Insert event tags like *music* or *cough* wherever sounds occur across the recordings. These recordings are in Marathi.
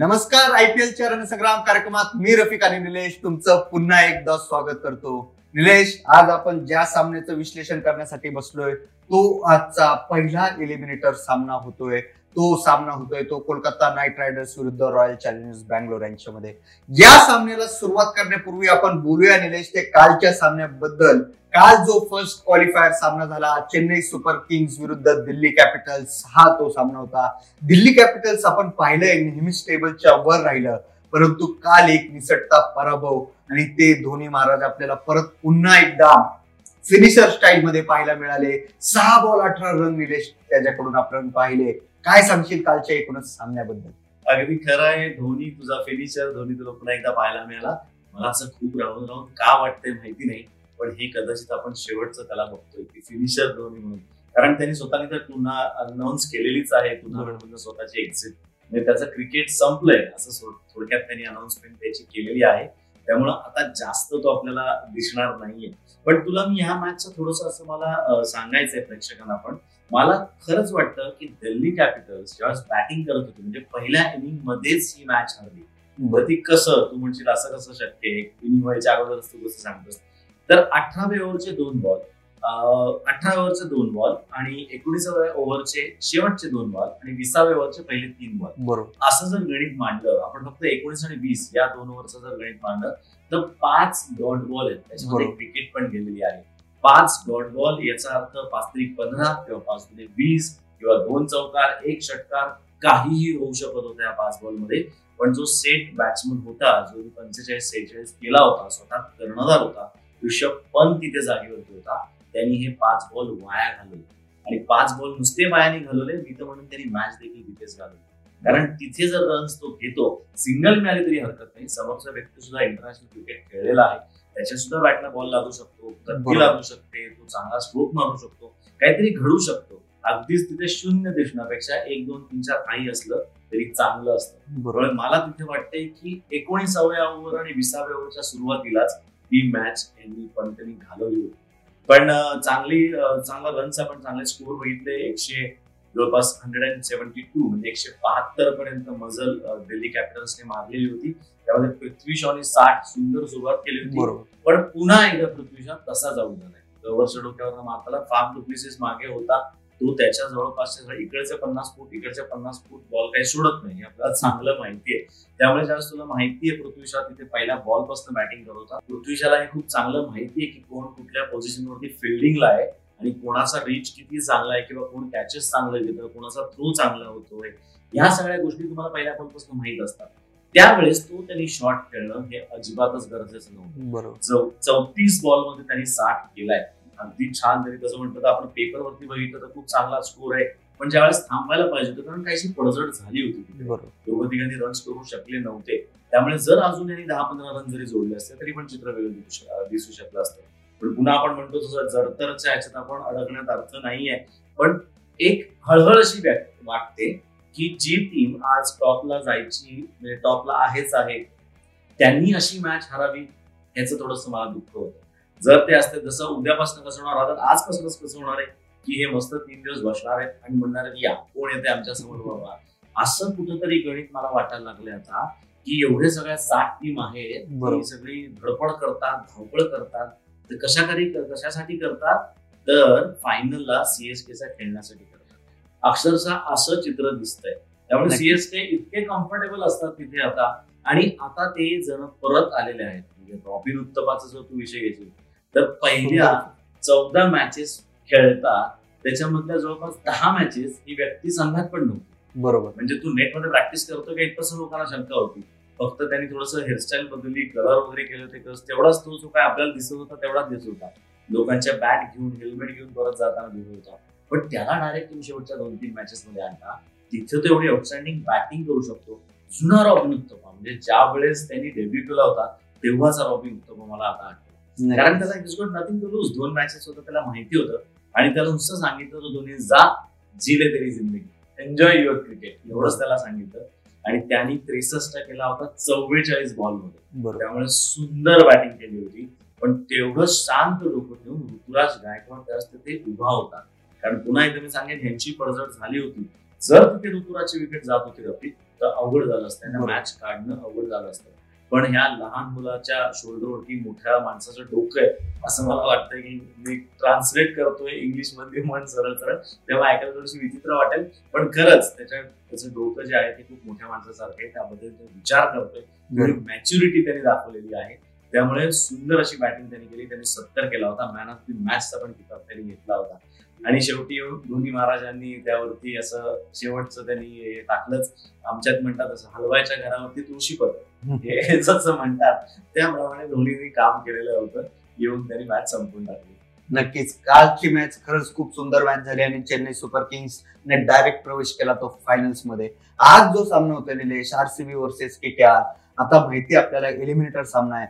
नमस्कार आय पी एलच्या रणसंग्राम कार्यक्रमात मी रफिक आणि निलेश तुमचं पुन्हा एकदा स्वागत करतो. निलेश आज आपण ज्या सामन्याचं विश्लेषण करण्यासाठी बसलोय तो आजचा पहिला एलिमिनेटर सामना होतोय. तो सामना होतोय तो कोलकाता नाईट रायडर्स विरुद्ध रॉयल चॅलेंजर्स बँगलोर यांच्यामध्ये. या सामन्याला सुरुवात करण्यापूर्वी आपण बोलूया निलेश ते कालच्या सामन्याबद्दल. काल जो फर्स्ट क्वालिफायर सामना झाला चेन्नई सुपर किंग्स विरुद्ध दिल्ली कॅपिटल्स हा तो सामना होता. दिल्ली कॅपिटल्स आपण पाहिलंय नेहमीच टेबलच्या वर राहिलं. परंतु काल एक निसटता पराभव आणि ते धोनी महाराज आपल्याला परत पुन्हा एकदा फिनिशर स्टाईल मध्ये पाहायला मिळाले. सहा बॉल अठरा रन निलेश त्याच्याकडून आपण पाहिले. काय सांगशील कालच्या एकूणच सामन्याबद्दल? अगदी खरं आहे धोनी तुझा फिनिशर धोनी तुला पुन्हा एकदा पाहायला मिळाला. मला असं खूप राहून राहून का वाटतंय माहिती नाही. पण हे कदाचित आपण शेवटचं त्याला बघतोय की फिनिशर धोनी म्हणून. कारण त्यांनी स्वतःने तर पुन्हा अनाऊन्स केलेलीच आहे टुर्नामेंट स्वतःची एक्झिट म्हणजे त्याचं क्रिकेट संपलंय असं थोडक्यात त्यांनी अनाऊन्समेंट त्याची केलेली आहे. त्यामुळं आता जास्त तो आपल्याला दिसणार नाहीये. पण तुला मी ह्या मॅचचं थोडस असं मला सांगायचंय प्रेक्षकांना पण. मला खरंच वाटतं की दिल्ली कॅपिटल्स ज्यावेळेस बॅटिंग करत होती म्हणजे पहिल्या इनिंग मध्येच ही मॅच हरली. ती कसं तू म्हणशील असं कसं शक्य आहे? इनिंग व्हायच्या अगोदरच तू कसं सांगतोस? तर अठराव्या ओव्हरचे दोन बॉल अठरा ओव्हरचे दोन बॉल आणि एकोणीसाव्या ओव्हरचे शेवटचे दोन बॉल आणि विसाव्या ओव्हरचे पहिले तीन बॉल बरोबर. असं जर गणित मांडलं आपण फक्त एकोणीस आणि वीस या दोन ओव्हरचं जर गणित मांडलं तर पाच डॉट बॉल आहेत. त्याच्यामध्ये. क्रिकेट पण गेलेली आहे. पाच डॉट बॉल याचा अर्थ पाच त्रिक पंधरा किंवा पाच दुने वीस किंवा दोन चौकार एक षटकार काहीही होऊ शकत होतं या पाच बॉलमध्ये. पण जो सेट बॅट्समन होता जो पंचेचाळीस सेहेचाळीस केला होता स्वतः कर्णधार होता ऋषभ पंत तिथे जागेवरती होता त्यांनी हे पाच बॉल वाया घालवले. आणि पाच बॉल नुसते वायाने घालवले मी तर म्हणून त्यांनी मॅच देखील तिथेच घालवली. कारण तिथे जर रन्स तो घेतो सिंगल मिळाली तरी हरकत नाही. समोरचा व्यक्ती सुद्धा इंटरनॅशनल क्रिकेट खेळलेला आहे. त्याच्या सुद्धा बॅटला बॉल लागू शकतो गती. लागू शकते तो चांगला स्ट्रोक मारू शकतो. काहीतरी घडू शकतो. अगदीच तिथे शून्य दिसण्यापेक्षा एक दोन तीन चार काही असलं तरी चांगलं असतं. बरोबर. मला तिथे वाटतंय की एकोणीसाव्या ओव्हर आणि विसाव्या ओव्हरच्या सुरुवातीलाच ही मॅच यांनी पंतनी घालवली होती. पण चांगली चांगला रन्स आपण चांगले स्कोर बघितले. एकशे जवळपास हंड्रेड अँड सेव्हन्टी टू म्हणजे एकशे बहात्तर पर्यंत मजल दिल्ली कॅपिटल्सने मारलेली होती. त्यामध्ये पृथ्वी शॉने साठ सुंदर सुरुवात केली होती. पण पुन्हा एकदा पृथ्वी शॉ तसा जाऊन झालाय डोक्यावर मारताना फार्म डुप्लिसिस मागे होता. तो त्याच्या जवळपासच्या इकडचे पन्नास फूट इकडचे पन्नास फूट बॉल काही सोडत नाही. हे आपल्याला चांगलं माहितीये त्यामुळे ज्यावेळेस तुला माहितीये पृथ्वी शॉ तिथे पहिल्या बॉलपासून बॅटिंग करत होता पृथ्वी शॉला हे खूप चांगलं माहितीये की कोण कुठल्या पोझिशनवरती फिल्डिंगला आहे आणि कोणाचा रीच किती चांगला आहे किंवा कोण कॅचेस चांगलं घेतं कोणाचा थ्रो चांगला होतोय. ह्या सगळ्या गोष्टी तुम्हाला पहिल्या बॉलपासून माहीत असतात. त्यावेळेस तो त्यांनी शॉट खेळणं हे अजिबातच गरजेचं नव्हतं. चौतीस बॉलमध्ये त्यांनी साठ केलाय. अगदी छान तरी तसं म्हणतो तर आपण पेपरवरती बघितलं तर खूप चांगला स्कोर आहे. पण ज्यावेळेस थांबायला पाहिजे होतं कारण काहीशी पडझड झाली होती दोघं तिघांनी रन्स करू शकले नव्हते. त्यामुळे जर अजून यांनी दहा पंधरा रन जरी जोडले असते तरी पण चित्र वेगळं दिसू शकलं असतं. पण पुन्हा आपण म्हणतो तसं जरतरच्या ह्याच्यात आपण अडकण्यात अर्थ नाहीये. पण एक हळहळ अशी वाटते की जी टीम आज टॉपला जायची म्हणजे टॉपला आहेच आहे. त्यांनी अशी मॅच हरावी ह्याचं थोडंसं मला दुःख होतं. जर ते असते जसं उद्यापासून कसं होणार आता आजपासूनच कसं होणार आहे? की हे मस्त तीन दिवस बसणार आहेत आणि म्हणणार आहेत या कोण येते आमच्यासमोर बाबा असं कुठंतरी गणित मला वाटायला लागले आता की एवढे सगळ्या सात टीम आहेत सगळी धडपड करतात धावपळ करतात. तर कशाकरी कशासाठी करतात? तर फायनलला सीएसकेचा खेळण्यासाठी करतात. अक्षरशः असं चित्र दिसतंय. त्यामुळे. सीएसके इतके कम्फर्टेबल असतात तिथे आता. आणि आता ते जण परत आलेले आहेत. म्हणजे रॉबिन उत्तपाचा जर तू विषय घेशील तर पहिल्या चौदा मॅचेस खेळतात त्याच्यामधल्या जवळपास दहा मॅचेस ही व्यक्ती संघात पण नव्हती. बरोबर. म्हणजे तू नेटमध्ये प्रॅक्टिस करतो का इथपासून लोकांना शंका होती. फक्त त्यांनी थोडंसं हेअरस्टाईल बदलली कलर वगैरे केले होते तेवढाच तो जो काय आपल्याला दिसत होता तेवढाच दिसत होता. लोकांच्या बॅट घेऊन हेल्मेट घेऊन परत जाताना दिसत होता. पण त्याला डायरेक्ट तुम्ही शेवटच्या दोन तीन मॅचेस मध्ये आणता तिथे तो एवढी आउटस्टँडिंग बॅटिंग करू शकतो. जुना रॉबिन उत्तपा म्हणजे ज्या वेळेस त्यांनी डेब्यू केला होता तेव्हाचा रॉबिन उत्तपा मला आता कारण त्याला is got nothing to lose दोन मॅचेस होतं त्याला माहिती होतं. आणि त्याला नुसतं सांगितलं होतं दोन्ही जा जिले तरी जिंदगी एन्जॉय युअर क्रिकेट एवढंच त्याला सांगितलं. आणि त्यांनी त्रेसष्ट केला होता चव्वेचाळीस बॉलमध्ये. बरोबर. त्यामुळे सुंदर बॅटिंग केली होती. पण तेवढं शांत डोकं ठेवून ऋतुराज गायकवाड त्यावेळेस तिथे उभा होता. कारण पुन्हा एकदा मी सांगेन ह्यांची पडझड झाली होती. जर तिथे ऋतुराजची विकेट जात होती रफी तर अवघड झालं असतं. मॅच काढणं अवघड झालं असतं. पण ह्या लहान मुलाच्या शोल्डरवरती मोठ्या माणसाचं डोकं आहे असं मला वाटतं की मी ट्रान्सलेट करतोय इंग्लिशमध्ये म्हण सरळ सरळ. तेव्हा ऐकायला थोडीशी विचित्र वाटेल पण खरंच त्याच्या त्याचं डोकं जे आहे ते खूप मोठ्या माणसासारखं आहे. त्याबद्दल तो विचार करतोय. मॅच्युरिटी त्यांनी दाखवलेली आहे. त्यामुळे सुंदर अशी बॅटिंग त्यांनी केली. त्यांनी सत्तर केला होता. मॅन ऑफ द मॅचचा पण किताब त्यांनी घेतला होता. आणि शेवटी येऊन धोनी महाराजांनी त्यावरती असं शेवटचं त्यांनी टाकलंच. आमच्यात म्हणतात असं हलवायच्या घरावरती तुळशीपत्र हे *laughs* जसं म्हणतात त्याप्रमाणे धोनीने काम केलेलं होतं. येऊन त्यांनी मॅच संपून टाकली. नक्कीच. कालची मॅच खरंच खूप सुंदर मॅच झाली आणि चेन्नई सुपर किंग्स ने डायरेक्ट प्रवेश केला तो फायनल्समध्ये. आज जो सामना होता निलेश आरसीबी वर्सेस केकेआर आता माहिती आपल्याला एलिमिनेटर सामना आहे.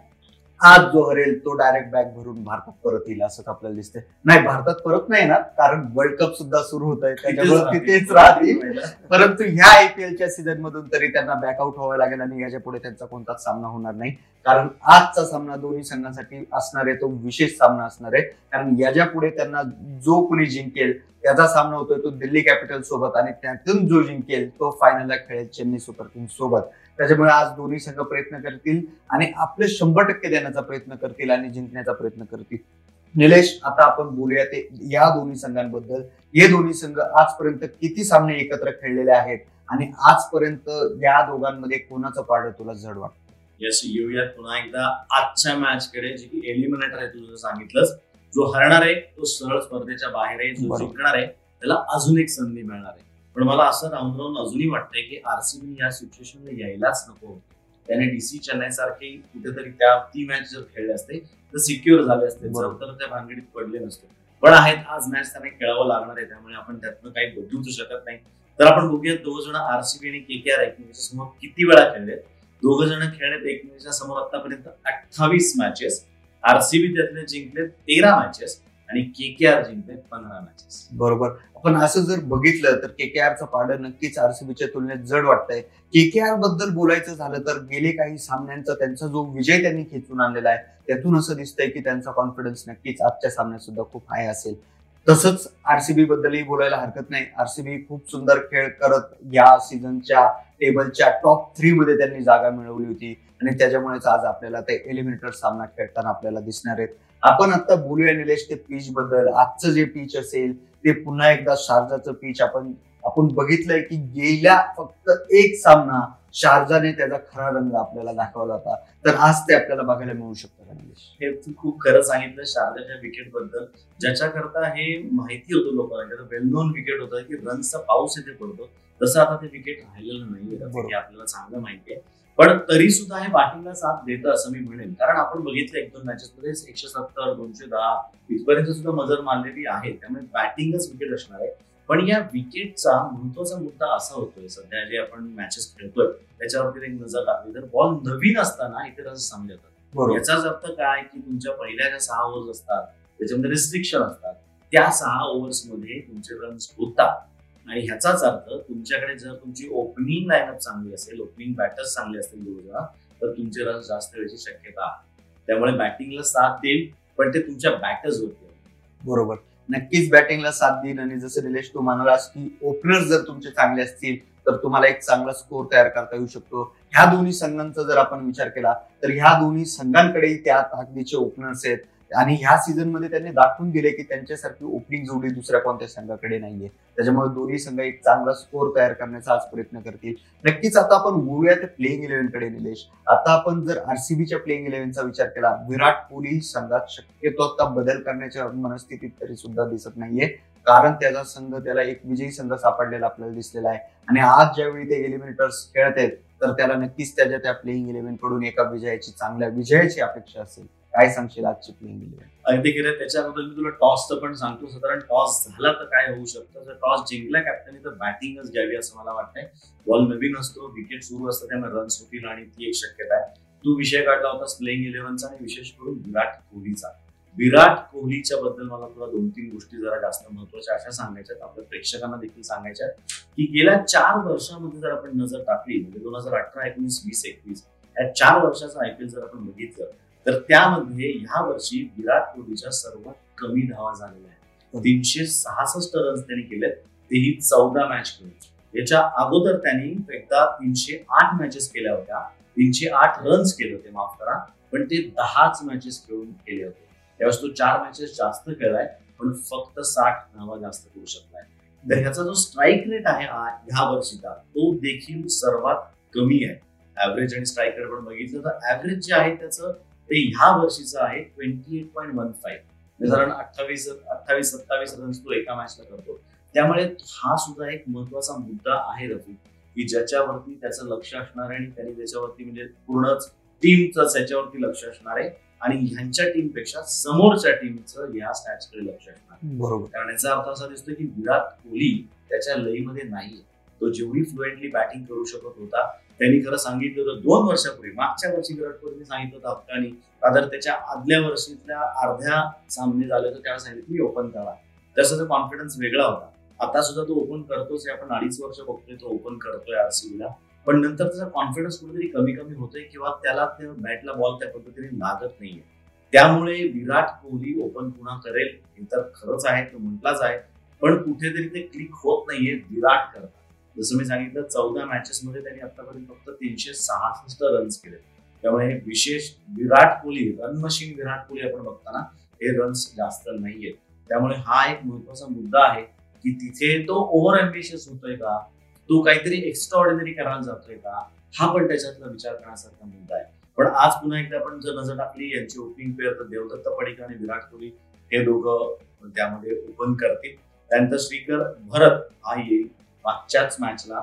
आज जो हरेल तो डायरेक्ट बॅग भरून भारतात परत येईल असं आपल्याला दिसतंय. नाही भारतात परत नाही येणार कारण वर्ल्ड कप सुद्धा सुरू होत आहे त्याच्यामुळे तिथेच राहतील. परंतु ह्या आयपीएलच्या सीझन मधून तरी त्यांना बॅकआउट व्हावं लागेल आणि याच्यापुढे त्यांचा कोणताच सामना होणार नाही. कारण आजचा सामना दोन्ही संघांसाठी असणार आहे तो विशेष सामना असणार आहे. कारण याच्यापुढे त्यांना जो कोणी जिंकेल त्याचा सामना होतोय तो दिल्ली कॅपिटल सोबत आणि त्यातून जो जिंकेल तो फायनलला खेळेल चेन्नई सुपर किंग्स सोबत. त्याच्यामुळे आज दोन्ही संघ प्रयत्न करतील आणि आपले शंभर टक्के देण्याचा प्रयत्न करतील आणि जिंकण्याचा प्रयत्न करतील. निलेश आता आपण बोलूया ते या दोन्ही संघांबद्दल. हे दोन्ही संघ आजपर्यंत किती सामने एकत्र खेळलेले आहेत आणि आजपर्यंत या दोघांमध्ये कोणाचं पाड तुला जड वाटतं? यस येऊयात पुन्हा एकदा. आजच्या मॅच कडे जी की एलिमिनेटर आहे तुझं सांगितलंच. जो हरणार आहे तो सरळ स्पर्धेच्या बाहेर आहे जो. जिंकणार आहे त्याला अजून एक संधी मिळणार आहे. पण मला असं राहून राहून अजूनही वाटतंय की आरसीबी या सिच्युएशनला यायलाच नको. त्याने डीसी चेन्नई सारखी कुठेतरी त्या ती मॅच जर खेळले असते तर सिक्युअर झाले असते. तर त्या भानगडीत पडले नसते. पण आहेत आज मॅच त्यांना खेळावं लागणार आहे त्यामुळे आपण त्यातनं काही बदलू शकत नाही. तर आपण बघूया दोघ जण आरसीबी आणि केकेआर एकमेकांच्या समोर किती वेळा खेळले दोघ जण खेळण्यात एकमेकांच्या समोर आतापर्यंत अठ्ठावीस मॅचेस आरसीबी त्यातले जिंकले तेरा मॅचेस आणि केकेआर जिंकले पंधरा मॅचेस बरोबर. आपण असं जर बघितलं तर केकेआरचं पारडं नक्कीच आरसीबीच्या तुलनेत जड वाटतंय. केकेआरबद्दल बोलायचं झालं तर गेले काही सामन्यांचा त्यांचा जो विजय त्यांनी खेचून आणलेला आहे त्यातून असं दिसतंय की त्यांचा कॉन्फिडन्स नक्कीच आजच्या सामन्यात सुद्धा खूप हाय असेल. तसंच आरसीबी बद्दलही बोलायला हरकत नाही. आरसीबी खूप सुंदर खेळ करत या सीझनच्या टेबलच्या टॉप थ्री मध्ये त्यांनी जागा मिळवली होती. आणि त्याच्यामुळेच आज आपल्याला ते एलिमिनेटर सामना खेळताना आपल्याला दिसणार आहेत. आपण आता बोलूया निलेश ते पिच बद्दल. आजचं जे पिच असेल ते पुन्हा एकदा शारजाचं पिच आपण आपण बघितलंय की गेल्या फक्त एक सामना शारजाने त्याचा खरा रंग आपल्याला दाखवला होता. तर आज ते आपल्याला बघायला मिळू शकतं हे तू खूप खरं सांगितलं शारजाच्या विकेटबद्दल. ज्याच्याकरता हे माहिती होतं लोकांना वेल नोन विकेट होतं की रन्सचा पाऊस येथे पडतो. तसं आता ते विकेट राहिलेलं नाही बरोबर. हे आपल्याला चांगलं माहिती आहे. पण तरी सुद्धा हे बॅटिंगला साथ देतं असं मी म्हणेन. कारण आपण बघितलं एक दोन मॅचेस मध्ये एकशे सत्तर दोनशे दहा इथपर्यंत सुद्धा मजर मारलेली आहे. त्यामुळे बॅटिंगच विकेट असणार आहे. पण या विकेटचा महत्त्वाचा मुद्दा असा होतोय. सध्या जे आपण मॅचेस खेळतोय त्याच्यावरती एक नजर टाकली तर बॉल नवीन असताना इथे रन्स चांगले होतात याचाच अर्थ काय? की तुमच्या पहिल्या ज्या सहा ओव्हर्स असतात त्याच्यामध्ये रिस्ट्रिक्शन असतात. त्या सहा ओव्हर्समध्ये तुमचे रन्स होतात. आणि ह्याचाच अर्थ तुमच्याकडे जर तुमची ओपनिंग लाईनअप चांगली असेल ओपनिंग बॅटर्स चांगले असतील दोघं तर तुमचे रन जास्त वेळची शक्यता आहे. त्यामुळे बॅटिंगला साथ देईल पण ते तुमच्या बॅटर्स होते बरोबर. नक्कीच बॅटिंगला साथ देईल आणि जसं निलेश तू म्हणालास की ओपनर जर तुमचे चांगले असतील तर तुम्हाला एक चांगला स्कोर तयार करता येऊ शकतो. ह्या दोन्ही संघांचा जर आपण विचार केला तर ह्या दोन्ही संघांकडेही त्या ताकदीचे ओपनर्स आहेत. आणि ह्या सीझनमध्ये त्यांनी दाखवून दिले की त्यांच्यासारखी ओपनिंग जोडी दुसऱ्या कोणत्या संघाकडे नाहीये. त्याच्यामुळे दोन्ही संघ एक चांगला स्कोर तयार करण्याचा आज प्रयत्न करतील. नक्कीच आता आपण बोलूया ते प्लेइंग इलेव्हनकडे निलेश. आता आपण जर आरसीबीच्या प्लेइंग इलेव्हनचा विचार केला विराट कोहली संघात शक्यतो आता बदल करण्याच्या मनस्थितीत तरी सुद्धा दिसत नाहीये. कारण त्याचा संघ त्याला एक विजयी संघ सापडलेला आपल्याला दिसलेला आहे. आणि आज ज्यावेळी ते एलिमिनेटर्स खेळत आहेत तर त्याला नक्कीच त्याच्या त्या प्लेइंग इलेव्हनकडून एका विजयाची चांगल्या विजयाची अपेक्षा असेल. काय सांगशील आजची प्लेइंग इलेव्हन अगदी खरं त्याच्याबद्दल मी तुला टॉसचं पण सांगतो. साधारण टॉस झाला तर काय होऊ शकतं? जर टॉस जिंकला कॅप्टननी तर बॅटिंगच घ्यावी असं मला वाटतंय. बॉल नवीन असतो विकेट सुरू असतं त्यामुळे रन्स होतील आणि ती एक शक्यता आहे. तू विषय काढला होतास प्लेइंग इलेव्हनचा आणि विशेष करून विराट कोहलीचा. विराट कोहलीच्या बद्दल मला तुला दोन तीन गोष्टी जरा जास्त महत्त्वाच्या अशा सांगायच्यात आपल्या प्रेक्षकांना देखील सांगायच्या की गेल्या चार वर्षामध्ये जर आपण नजर टाकली म्हणजे दोन हजार अठरा एकोणीस वीस एकवीस या चार वर्षाचा आयपीएल जर आपण बघितलं तर त्यामध्ये ह्या वर्षी विराट कोहलीच्या सर्वात कमी धावा झालेल्या आहेत. तीनशे सहासष्ट रन्स त्यांनी केलेत तेही चौदा मॅच खेळून. याच्या अगोदर त्यांनी एकदा तीनशे आठ मॅचेस केल्या होत्या. तीनशे आठ रन्स केले होते माफ करा. पण ते दहाच मॅचेस खेळून केले होते. त्यावेळेस तो चार मॅचेस जास्त खेळलाय पण फक्त साठ धावा जास्त करू शकलाय. तर ह्याचा जो स्ट्राईक रेट आहे ह्या वर्षीचा तो देखील सर्वात कमी आहे. ऍव्हरेज आणि स्ट्राईक रेट पण बघितलं तर ऍव्हरेज जे आहे त्याचं ते ह्या वर्षीचं आहे twenty eight point one five साधारण अठ्ठावीस अठ्ठावीस सत्तावीस रन्स तो एका मॅचला करतो. त्यामुळे हा सुद्धा एक महत्त्वाचा मुद्दा आहे रफी. की ज्याच्यावरती त्याचं लक्ष असणार आहे आणि त्यांनी त्याच्यावरती म्हणजे पूर्णच टीमचं त्याच्यावरती लक्ष असणार आहे. आणि ह्यांच्या टीमपेक्षा समोरच्या टीमचं या स्टॅट्सकडे लक्ष असणार. बरोबर. कारण याचा अर्थ असा दिसतोय की विराट कोहली त्याच्या लईमध्ये नाहीये. तो जेवढी फ्लुएंटली बॅटिंग करू शकत होता त्यांनी खरं सांगितलं होतं दोन वर्षापूर्वी मागच्या वर्षी विराट कोहलीने सांगितलं होतं हक्कानी रादर त्याच्या आदल्या वर्षीतल्या अर्ध्या सामने झाले तर त्याला सांगितलं की ओपन करा. त्याचा तो कॉन्फिडन्स वेगळा होता आता सुद्धा तो ओपन करतोच आपण अडीच वर्ष बघतोय तो ओपन करतोय आरसीबीला पण नंतर त्याचा कॉन्फिडन्स कुठेतरी कमी कमी होतोय किंवा त्याला त्या बॅटला बॉल त्या पद्धतीने लागत नाहीये. त्यामुळे विराट कोहली ओपन पुन्हा करेल हे तर खरंच आहे तो म्हटलाच आहे. पण कुठेतरी ते क्लिक होत नाहीये विराट करता. जसं मी सांगितलं चौदा मॅचेस मध्ये त्यांनी आतापर्यंत फक्त तीनशे सहासष्ट रन्स केले त्यामुळे हे विशेष विराट कोहली रन मशीन विराट कोहली आपण बघताना हे रन्स जास्त नाहीयेत. त्यामुळे हा एक महत्त्वाचा मुद्दा आहे की तिथे तो ओव्हर अम्बिशियस होतोय का? तो काहीतरी एक्स्ट्रा ऑर्डिनरी करायला जातोय का? हा पण त्याच्यातला विचार करण्यासारखा मुद्दा आहे. पण आज पुन्हा एकदा आपण जर नजर टाकली यांची ओपनिंग पेअर तर देवदत्त पडिका आणि विराट कोहली हे दोघं त्यामध्ये ओपन करतील. त्यानंतर श्रीकर भरत हा येईल. मागच्याच मॅचला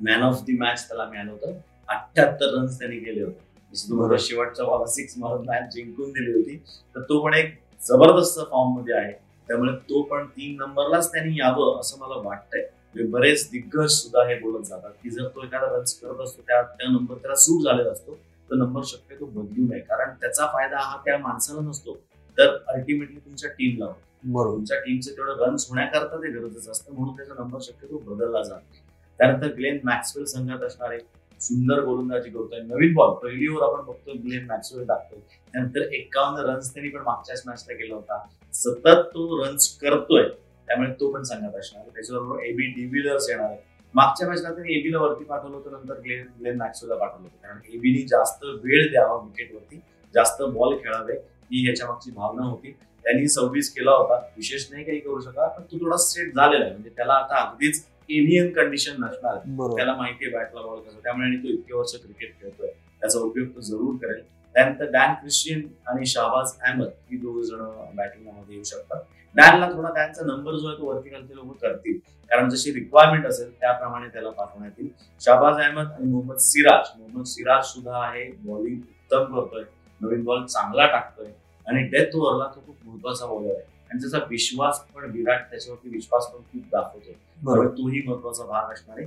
मॅन ऑफ दी मॅच त्याला मिळालं होतं. अठ्याहत्तर रन्स त्यांनी केले होते. शेवटच्या बॉला सिक्स मारून मॅच जिंकून दिली होती. तर तो पण एक जबरदस्त फॉर्ममध्ये आहे. त्यामुळे तो पण तीन नंबरलाच त्यांनी यावं असं मला वाटतंय. म्हणजे बरेच दिग्गज सुद्धा हे बोलत जातात की जर तो एखादा रन्स करत असतो त्या त्या नंबर त्याला सूट झालेला असतो तर नंबर शक्यतो बदलू नये. कारण त्याचा फायदा हा त्या माणसाला नसतो. तर अल्टिमेटली तुमच्या टीमला होतो. बरोबर. तुमच्या टीमचे तेवढं रन्स होण्याकरता ते गरजेचं असतं म्हणून त्याचा नंबर शक्यतो बदलला जात. नाही त्यानंतर ग्लेन मॅक्सवेल संघात असणारे सुंदर गोलंदाजी करतोय. नवीन बॉल पहिली ओव्हर आपण बघतोय ग्लेन मॅक्सवेल टाकतोय त्यानंतर एकावन्न रन्स त्यांनी पण मागच्याच मॅचला केला होता. सतत तो रन्स करतोय. त्यामुळे तो पण संघात असणार त्याच्याबरोबर एबी डिव्हिलर्स येणार आहे मागच्या मॅचला त्यांनी एबीला वरती पाठवलं होतं. नंतर ग्लेन ग्लेन मॅक्सवेलला पाठवलं होतं. कारण एबीनी जास्त वेळ द्यावा विकेटवरती जास्त बॉल खेळावे ही ह्याच्या मागची भावना होती. त्यांनी सव्वीस केला होता. विशेष नाही काही करू शकला पण तो थोडा सेट झालेला आहे. म्हणजे त्याला आता अगदीच एलियन कंडिशन नसणार. त्याला माहिती आहे बॅटला बॉल कसं. त्यामुळे आणि तो इतके वर्ष क्रिकेट खेळतोय. त्याचा उपयोग तो जरूर करेल. त्यानंतर डॅन क्रिस्टियन आणि शाहबाज अहमद ही दोघ जण बॅटिंगमध्ये येऊ शकतात. डॅनला थोडा त्यांचा नंबर जो आहे तो वरती खालचे लोक करतील. कारण जशी रिक्वायरमेंट असेल त्याप्रमाणे त्याला पाठवण्यात येईल. शाहबाज अहमद आणि मोहम्मद सिराज. मोहम्मद सिराज सुद्धा आहे. बॉलिंग उत्तम करतोय. नवीन बॉल चांगला टाकतोय. आणि डेथ ओव्हरला तो खूप महत्त्वाचा बॉलर आहे. आणि त्याचा विश्वास पण विराट त्याच्यावरती विश्वास पण खूप दाखवतोय. बरोबर. तोही महत्त्वाचा भाग असणार आहे.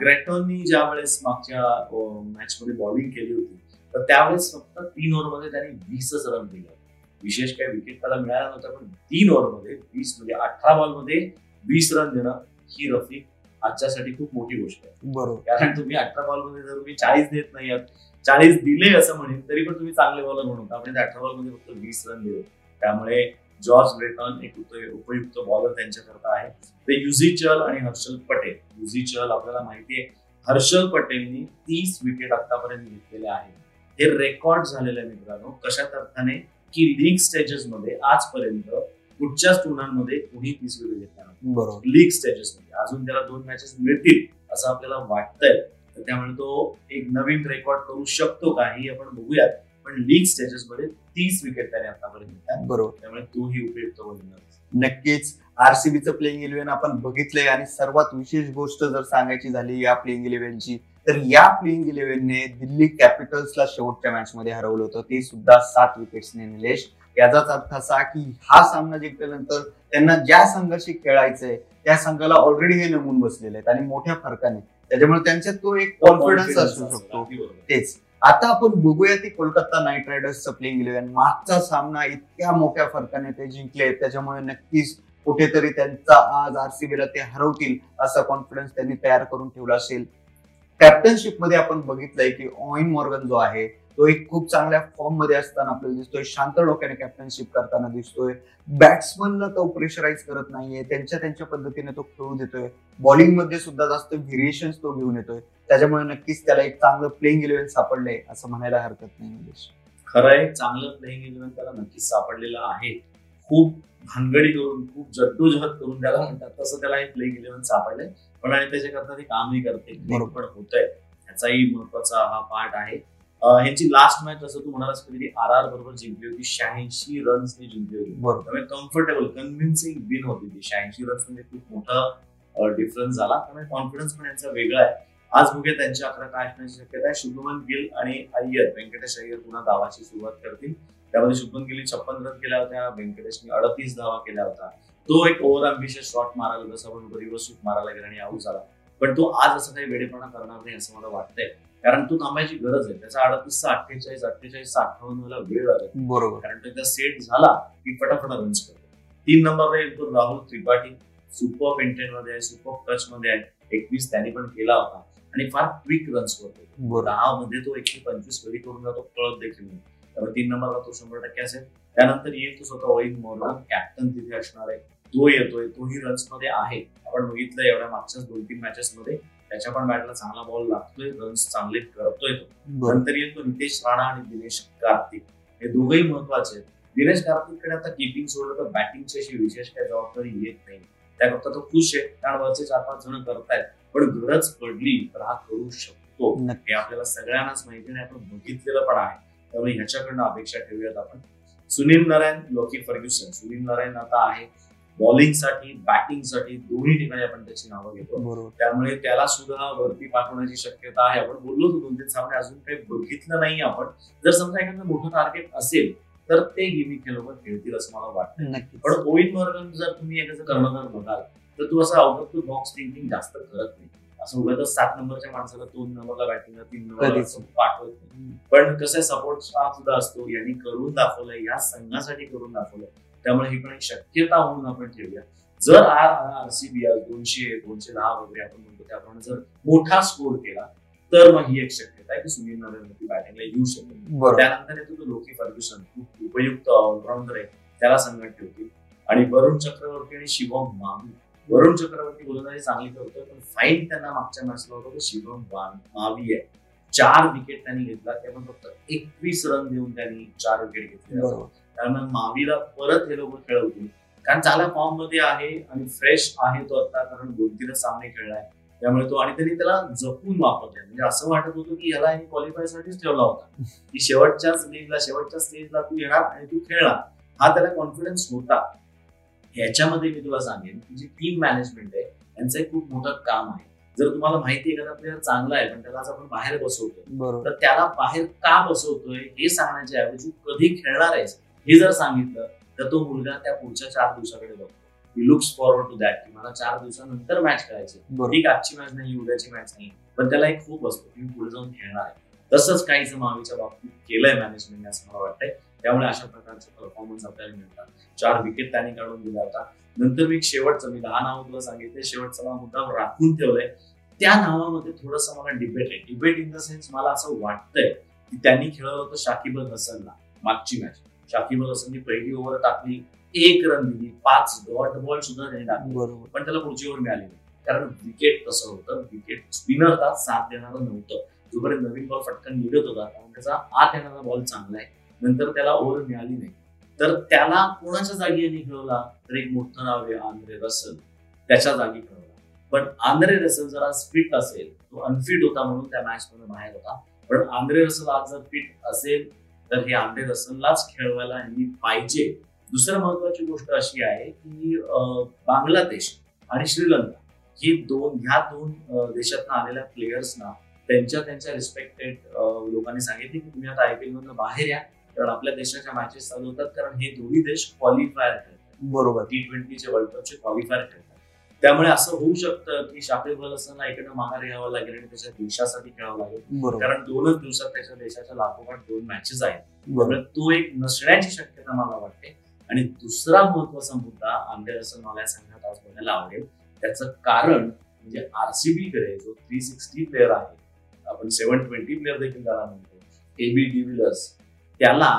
ग्रेटॉननी ज्या वेळेस मागच्या मॅच मध्ये बॉलिंग केली होती तर त्यावेळेस फक्त तीन ओव्हरमध्ये त्याने वीसच रन दिले विशेष काही विकेट त्याला मिळाला नव्हता पण तीन ओव्हरमध्ये वीस म्हणजे अठरा बॉलमध्ये वीस रन देणं ही रफिक आजच्यासाठी खूप मोठी गोष्ट आहे. बरोबर. कारण तुम्ही अठरा बॉलमध्ये जर तुम्ही चाळीस देत नाही आहात चाळीस दिले असं म्हणेन तरी पण तुम्ही चांगले बॉलर म्हणून आपण अठरा बॉलमध्ये फक्त वीस रन दिले. त्यामुळे जॉर्ज ब्रेटॉन एक उप- उपयुक्त बॉलर त्यांच्याकरता आहे. ते युझी चहल आणि हर्षल पटेल. युझी चहल आपल्याला माहिती आहे हर्षल पटेलनी तीस विकेट आतापर्यंत घेतलेल्या आहेत. हे रेकॉर्ड झालेलं आहे मित्रांनो. कशात अर्थाने? की लीग स्टेजेस मध्ये आजपर्यंत कुठच्याच टुर्नामध्ये कुणी तीस विकेट घेतल्या नाही. बरोबर. लीग स्टेजेस मध्ये. अजून त्याला दोन मॅचेस मिळतील असं आपल्याला वाटतंय. तर त्यामुळे तो एक नवीन रेकॉर्ड करू शकतो का? हे आपण बघूयात. पण लीग स्टेजेस मध्ये तीस विकेट त्याने आतापर्यंत बरोबर. त्यामुळे तोही उपयुक्त होईल नक्कीच आरसीबीचं प्लेइंग इलेव्हन आपण बघितलंय आणि सर्वात विशेष गोष्ट जर सांगायची झाली या प्लेइंग इलेव्हनची तर या प्लेइंग इलेव्हनने दिल्ली कॅपिटल्सला शेवटच्या मॅच मध्ये हरवलं होतं. ते सुद्धा सात विकेट्सने निलेश. याचाच अर्थ असा की हा सामना जिंकल्यानंतर त्यांना ज्या संघाशी खेळायचंय त्या संघाला ऑलरेडी हे नमून बसलेले आहेत आणि मोठ्या फरकाने त्याच्यामुळे त्यांच्यात तो एक कॉन्फिडन्स असू शकतो. तेच. आता आपण बघूया ती कोलकाता नाईट रायडर्सचं प्लेइंग इलेव्हन मागचा सामना इतक्या मोठ्या फरकाने ते जिंकले. त्याच्यामुळे नक्कीच कुठेतरी त्यांचा आज आरसीबीला ते हरवतील असा कॉन्फिडन्स त्यांनी तयार करून ठेवला असेल. कॅप्टनशिपमध्ये आपण बघितलंय की ऑइन मॉर्गन जो आहे तो एक खूप चांगल्या फॉर्ममध्ये असताना आपल्याला दिसतोय. शांत डोक्याने कॅप्टनशिप करताना दिसतोय. बॅट्समनला तो प्रेशराईज करत नाहीये. त्यांच्या त्यांच्या पद्धतीने तो खेळू देतोय. बॉलिंगमध्ये सुद्धा जास्त व्हेरिएशन तो घेऊन येतोय. त्याच्यामुळे नक्कीच त्याला एक चांगलं प्लेइंग इलेव्हन सापडलंय असं म्हणायला हरकत नाही निलेश. खरं आहे चांगलं प्लेइंग इलेव्हन त्याला नक्कीच सापडलेलं आहे. खूप भानगडी करून खूप जद्दोजहद करून त्याला म्हणतात तसं त्याला हे प्लेइंग इलेव्हन सापडलंय. पण आणि त्याच्याकरता ते कामही करते. बरोबर. पण होतंय. ह्याचाही महत्त्वाचा हा पार्ट आहे. ह्यांची लास्ट मॅच जसं तू म्हणालास कधी आर आर बरोबर जिंकली होती शहाऐंशी रन्सनी जिंकली होती. बरोबर. त्यामुळे कम्फर्टेबल कन्व्हिन्सिंग विन होती ती. शहाऐंशी रन्स म्हणजे खूप मोठा डिफरन्स झाला. त्यामुळे कॉन्फिडन्स पण यांचा वेगळा आहे. आज बघूया त्यांच्या अकरा काय असण्याची शक्यता आहे. शुभमन गिल आणि अय्यर व्यंकटेश अय्यर पुन्हा धावाची सुरुवात करतील. त्यामध्ये शुभमन गिलने छप्पन रन केल्या होत्या. व्यंकटेशने अडतीस धावा केल्या होत्या. तो एक ओव्हर अम्बिशियस शॉट मारायला जसं आपण रिव्हर्स शूट मारायला गेला आणि आऊट झाला. पण तो आज असं काही वेडेपणा करणार नाही असं मला वाटतंय. कारण तो थांबायची गरज आहे. त्याचा अडतीस अठ्ठेचाळीस अठ्ठेचाळीस अठ्ठावन्नला वेळ लागत बरोबर. कारण तो एकदा सेट झाला की फटाफट रन्स करतो. तीन नंबरला येतो राहुल त्रिपाठी. सुपर पेंटेन मध्ये आहे सुपर टच मध्ये आहे. एकवीस त्यांनी पण केला होता. आणि फार क्विक रन्स करतो. दहा मध्ये तो एकशे पंचवीस गडी करून जातो कळत देखील नाही. त्यामुळे तीन नंबरला तो शंभर टक्के असेल. त्यानंतर येईल तो स्वतः वैन मॉर्गन कॅप्टन तिथे असणार आहे. तो येतोय तोही रन्समध्ये आहे. आपण बघितलं एवढ्या मागच्याच दोन तीन मॅचेस मध्ये त्याच्या पण बॅटला चांगला बॉल लागतोय रन्स चांगले करतोय तो. नंतर येतो नितेश राणा आणि दिनेश कार्तिक हे दोघेही महत्त्वाचे आहेत. दिनेश कार्तिककडे आता किपिंग सोडलं तर बॅटिंगची अशी विशेष काही जबाबदारी येत नाही. त्याकरता तो खुश आहे. कारण वरचे चार पाच जण करतायत. पण गरज पडली तर हा करू शकतो. हे आपल्याला सगळ्यांनाच माहिती नाही. आपण बघितलेलं पण आहे. त्यामुळे ह्याच्याकडनं अपेक्षा ठेवूयात आपण. Sunil Narine Lockie Ferguson. Sunil Narayan आता आहे. बॉलिंगसाठी बॅटिंगसाठी दोन्ही ठिकाणी आपण त्याची नावं घेतो. त्यामुळे त्याला सुद्धा वरती पाठवण्याची शक्यता आहे. आपण बोललो होतो दोन तीन सामने अजून काही बघितलं नाही आपण. जर समजा एखादं मोठं टार्गेट असेल तर ते गेमिंग खेळोवर खेळतील असं मला वाटतं. पण ओविन मॉर्गन जर तुम्ही एखादं कर्णधार बघाल तर तू असं out of the box thinking जास्त करत नाही. असं उगाच सात नंबरच्या माणसाला दोन नंबरला बॅटिंगला तीन नंबरला पाठवत नाही. पण कसं सपोर्ट स्टाफ सुद्धा असतो यांनी करून दाखवलंय या संघासाठी करून दाखवलंय. त्यामुळे ही पण एक शक्यता म्हणून आपण ठेवूया. जर आर आरसीबी आज दोनशे दोनशे दहा वगैरे आपण म्हणतो त्याप्रमाणे जर मोठा स्कोर केला तर मग ही एक शक्यता आहे की सुनील नारायण बॅटिंगला येऊ शकेल त्यानंतर येतो लोकी फर्ग्युसन खूप उपयुक्त ऑलराऊंडर आहे. त्याला संघात ठेवतील आणि वरुण चक्रवर्ती आणि शिवम मावी वरुण चक्रवर्ती गोलंदाजी चांगली करतोय पण फाईन त्यांना मागच्या मॅचला होतं तो शिवम मावी आहे. चार विकेट त्यांनी घेतला ते पण फक्त एकवीस रन देऊन त्यांनी चार विकेट घेतले. त्यामुळे मावीला परत हे लोक खेळवतील कारण चांगल्या फॉर्ममध्ये आहे आणि फ्रेश आहे तो आता कारण दोन तीनच सामने खेळलाय. त्यामुळे तो आणि त्यांनी त्याला जपून वापरलाय. म्हणजे असं वाटत होतं की याला क्वालिफाय साठीच ठेवला होता. की शेवटच्याच लीगला शेवटच्या स्टेजला तू येणार आणि तू खेळणार. हा त्याला कॉन्फिडन्स होता. ह्याच्यामध्ये मी तुला सांगेन की जी टीम मॅनेजमेंट आहे यांचं एक खूप मोठं काम आहे. जर तुम्हाला माहिती आहे एखादा प्लेअर चांगला आहे पण त्याला आज आपण बाहेर बसवतोय. तर त्याला बाहेर का बसवतोय हे सांगण्याच्या ऐवजी कधी खेळणार आहेस? हे जर सांगितलं तर तो मुलगा त्या पुढच्या चार दिवसाकडे बघतो. He looks forward to that की मला चार दिवसानंतर मॅच खेळायची बरोबर. ठीक आजची मॅच नाही उद्याची मॅच नाही. पण त्याला एक खूप असतो की मी पुढे जाऊन खेळणार आहे. तसंच काहीच मावीच्या बाबतीत केलंय मॅनेजमेंट असं मला वाटतंय. त्यामुळे अशा प्रकारचे परफॉर्मन्स आपल्याला मिळतात. चार विकेट त्यांनी काढून दिला होता नंतर मी शेवटचं मी दहा नाव तुला सांगितले. शेवटचा नाव मुद्दाम राखून ठेवलंय. त्या नावामध्ये थोडस मला डिबेट आहे. डिबेट इन द सेन्स मला असं वाटतंय की त्यांनी खेळवलं होतं शाकिब हसनला मागची मॅच शाकिब अल हसननी पहिली ओव्हर टाकली एक रन दिली. पाच डॉट बॉल सुद्धा त्यांनी टाकली. बरोबर. पण त्याला पुढची ओव्हर मिळाली नाही. कारण विकेट कसं होतं? विकेट स्पिनरला साथ देणारं नव्हतं. जोपर्यंत नवीन बॉल फटकन निघत होता कारण त्याचा आत येणारा बॉल चांगला आहे. नंतर त्याला ओव्हर मिळाली नाही. तर त्याला कोणाच्या जागी यांनी खेळवला? तर एक मोठं नाव आहे आंद्रे रसल. त्याच्या जागी खेळवला. पण आंद्रे रसल जर आज फिट असेल तो अनफिट होता म्हणून त्या मॅच मध्ये बाहेर होता. पण आंद्रे रसल आज जर फिट असेल तर हे आंद्रे रसललाच खेळवायला यांनी पाहिजे. दुसरं महत्वाची गोष्ट अशी आहे की बांगलादेश आणि श्रीलंका ही दोन ह्या दोन देशातनं आलेल्या प्लेयर्सना त्यांच्या त्यांच्या रिस्पेक्टेड लोकांनी सांगितले की तुम्ही आता आयपीएल मधनं बाहेर या कारण आपल्या देशाच्या मॅचेस चालू होतात कारण हे दोन्ही देश क्वालिफायर खेळतात बरोबर. टी ट्वेंटीचे वर्ल्ड कपचे क्वालिफायर खेळतात त्यामुळे असं होऊ शकतं की अल हसनला इकडनं माघार घ्यावं लागेल आणि त्याच्या देशासाठी खेळावं लागेल. कारण दोनच दिवसात त्याच्या देशाच्या लागोपाठ दोन मॅचेस आहेत. त्यामुळे तो एक नसण्याची शक्यता मला वाटते. आणि दुसरा महत्त्वाचा मुद्दा आंबे असं मला या संघात आज बघायला आवडेल. त्याचं कारण म्हणजे आरसीबी कडे जो थ्री सिक्स्टी प्लेअर आहे आपण सेव्हन ट्वेंटी प्लेअर देखील त्याला म्हणतो एबी डिव्हिलर्स त्याला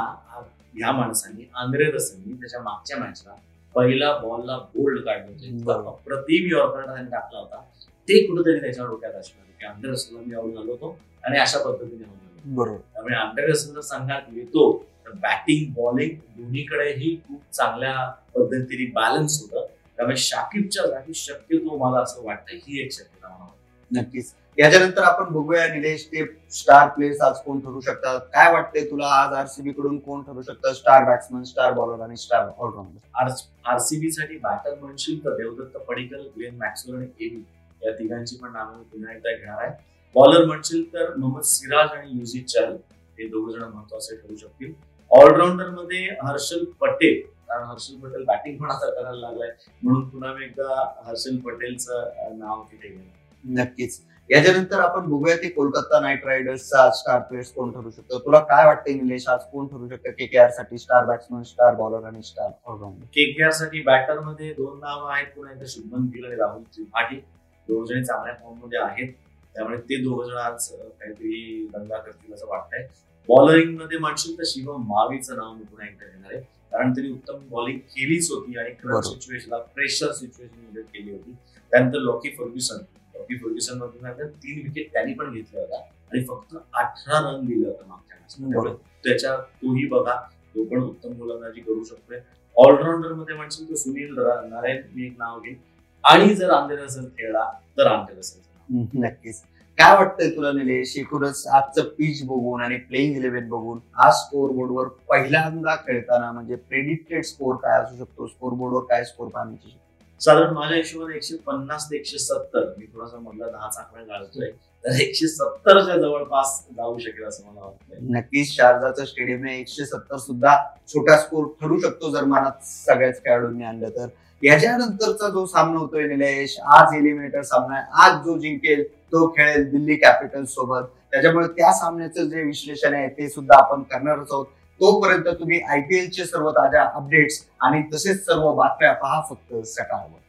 ह्या माणसांनी आंद्रे रसलनी त्याच्या मागच्या मॅचला पहिला बॉलला बोल्ड काढलं. अप्रतिम यॉर्कर त्यांनी टाकला होता. ते कुठेतरी त्याच्या डोक्यात असणार की आंद्रे रसलला मी आऊट झालो होतो आणि अशा पद्धतीने आऊट बरोबर. त्यामुळे आंद्रे रसल जर संघात येतो. तर बॅटिंग बॉलिंग दोन्हीकडेही खूप चांगल्या पद्धतीने बॅलन्स होतं. त्यामुळे शाकिबच्या जागी शक्यतो मला असं वाटतं ही एक वाटते. नक्कीच. याच्यानंतर आपण बघूया निलेश ते स्टार प्लेयर्स आज कोण ठरू शकतात? काय वाटतंय तुला आज आरसीबी कडून कोण ठरू शकतं? स्टार बॅट्समन स्टार बॉलर आणि स्टार ऑलराऊंडर आरसीबी साठी बॅटर म्हणशील तर देवदत्त पडिकल ग्लेन मॅक्सवेल आणि एबी या तिघांची पण नावं पुन्हा एकदा घेणार आहे. बॉलर म्हणशील तर मोहम्मद सिराज आणि युझी चहल हे दोघ जण महत्त्वाचे ठरू शकतील. ऑलराऊंडरमध्ये हर्षल पटेल. कारण हर्षल पटेल बॅटिंग पण आता करायला लागलाय. म्हणून पुन्हा मी एकदा हर्षल पटेलचं नाव तिथे घेणार नक्कीच. याच्यानंतर आपण बघूया ते कोलकाता नाईट रायडर्सचा स्टार प्लेयर्स कोण ठरू शकतं? तुला काय वाटतंय निलेश? आज कोण ठरू शकतं? के के आरसाठी स्टार बॅट्समन स्टार बॉलर आणि स्टार ऑलराऊंडर केकेआरसाठी बॅटरमध्ये दोन नावं आहेत पुन्हा एकदा शुभमन गिल आणि राहुल त्रिपाठी. दोघ जण चांगल्या फॉर्ममध्ये आहेत. त्यामुळे ते दोघ जण आज काहीतरी दंगा करतील असं वाटतंय. बॉलरिंगमध्ये म्हणशील तर शिवम मावीचं नाव मी पुन्हा एकदा घेणार आहे. कारण त्यांनी उत्तम बॉलिंग केलीच होती आणि सिच्युएशनला प्रेशर सिच्युएशनमध्ये केली होती. त्यानंतर लॉकी फर्ग्युसन लॉकी फर्ग्युसन मधून तीन विकेट त्यांनी पण घेतल्या होत्या. आणि फक्त अठरा रन दिले होते मागच्या मॅच. त्याच्या तोही बघा तो पण उत्तम गोलंदाजी करू शकतोय. ऑलराऊंडरमध्ये म्हणशील तर सुनील नारायण मी एक नाव घेईन. आणि जर आंधेर असेल खेळला तर आंधेर असेल नक्कीच. काय वाटतंय तुला निलेश? एकूणच आजचं पिच बघून आणि प्लेइंग इलेव्हन बघून आज स्कोर बोर्डवर पहिल्यांदा खेळताना म्हणजे प्रेडिक्टेड स्कोर काय असू शकतो? स्कोर बोर्डवर काय स्कोर पाहण्याची? साधारण माझ्या हिशोबाने एकशे पन्नास ते एकशे सत्तर. मी थोडासा मधला दहाचा आकडा गाळतोय. तर एकशे सत्तरच्या जवळपास जाऊ शकेल असं मला वाटतंय. नक्कीच शारजाचं स्टेडियम आहे एकशे सत्तर सुद्धा छोटा स्कोर ठरू शकतो जर मनात सगळ्याच खेळाडूंनी आणलं तर. याच्यानंतरचा जो सामना होतोय निलेश आज एलिमिनेटर सामना आहे. आज जो जिंकेल तो खेळेल दिल्ली कॅपिटल्स सोबत. त्याच्यामुळे त्या सामन्याचं जे विश्लेषण आहे ते सुद्धा आपण करणारच आहोत. तोपर्यंत तुम्ही आयपीएलचे सर्व ताज्या अपडेट्स आणि तसेच सर्व बातम्या पहा फक्त सकाळवर.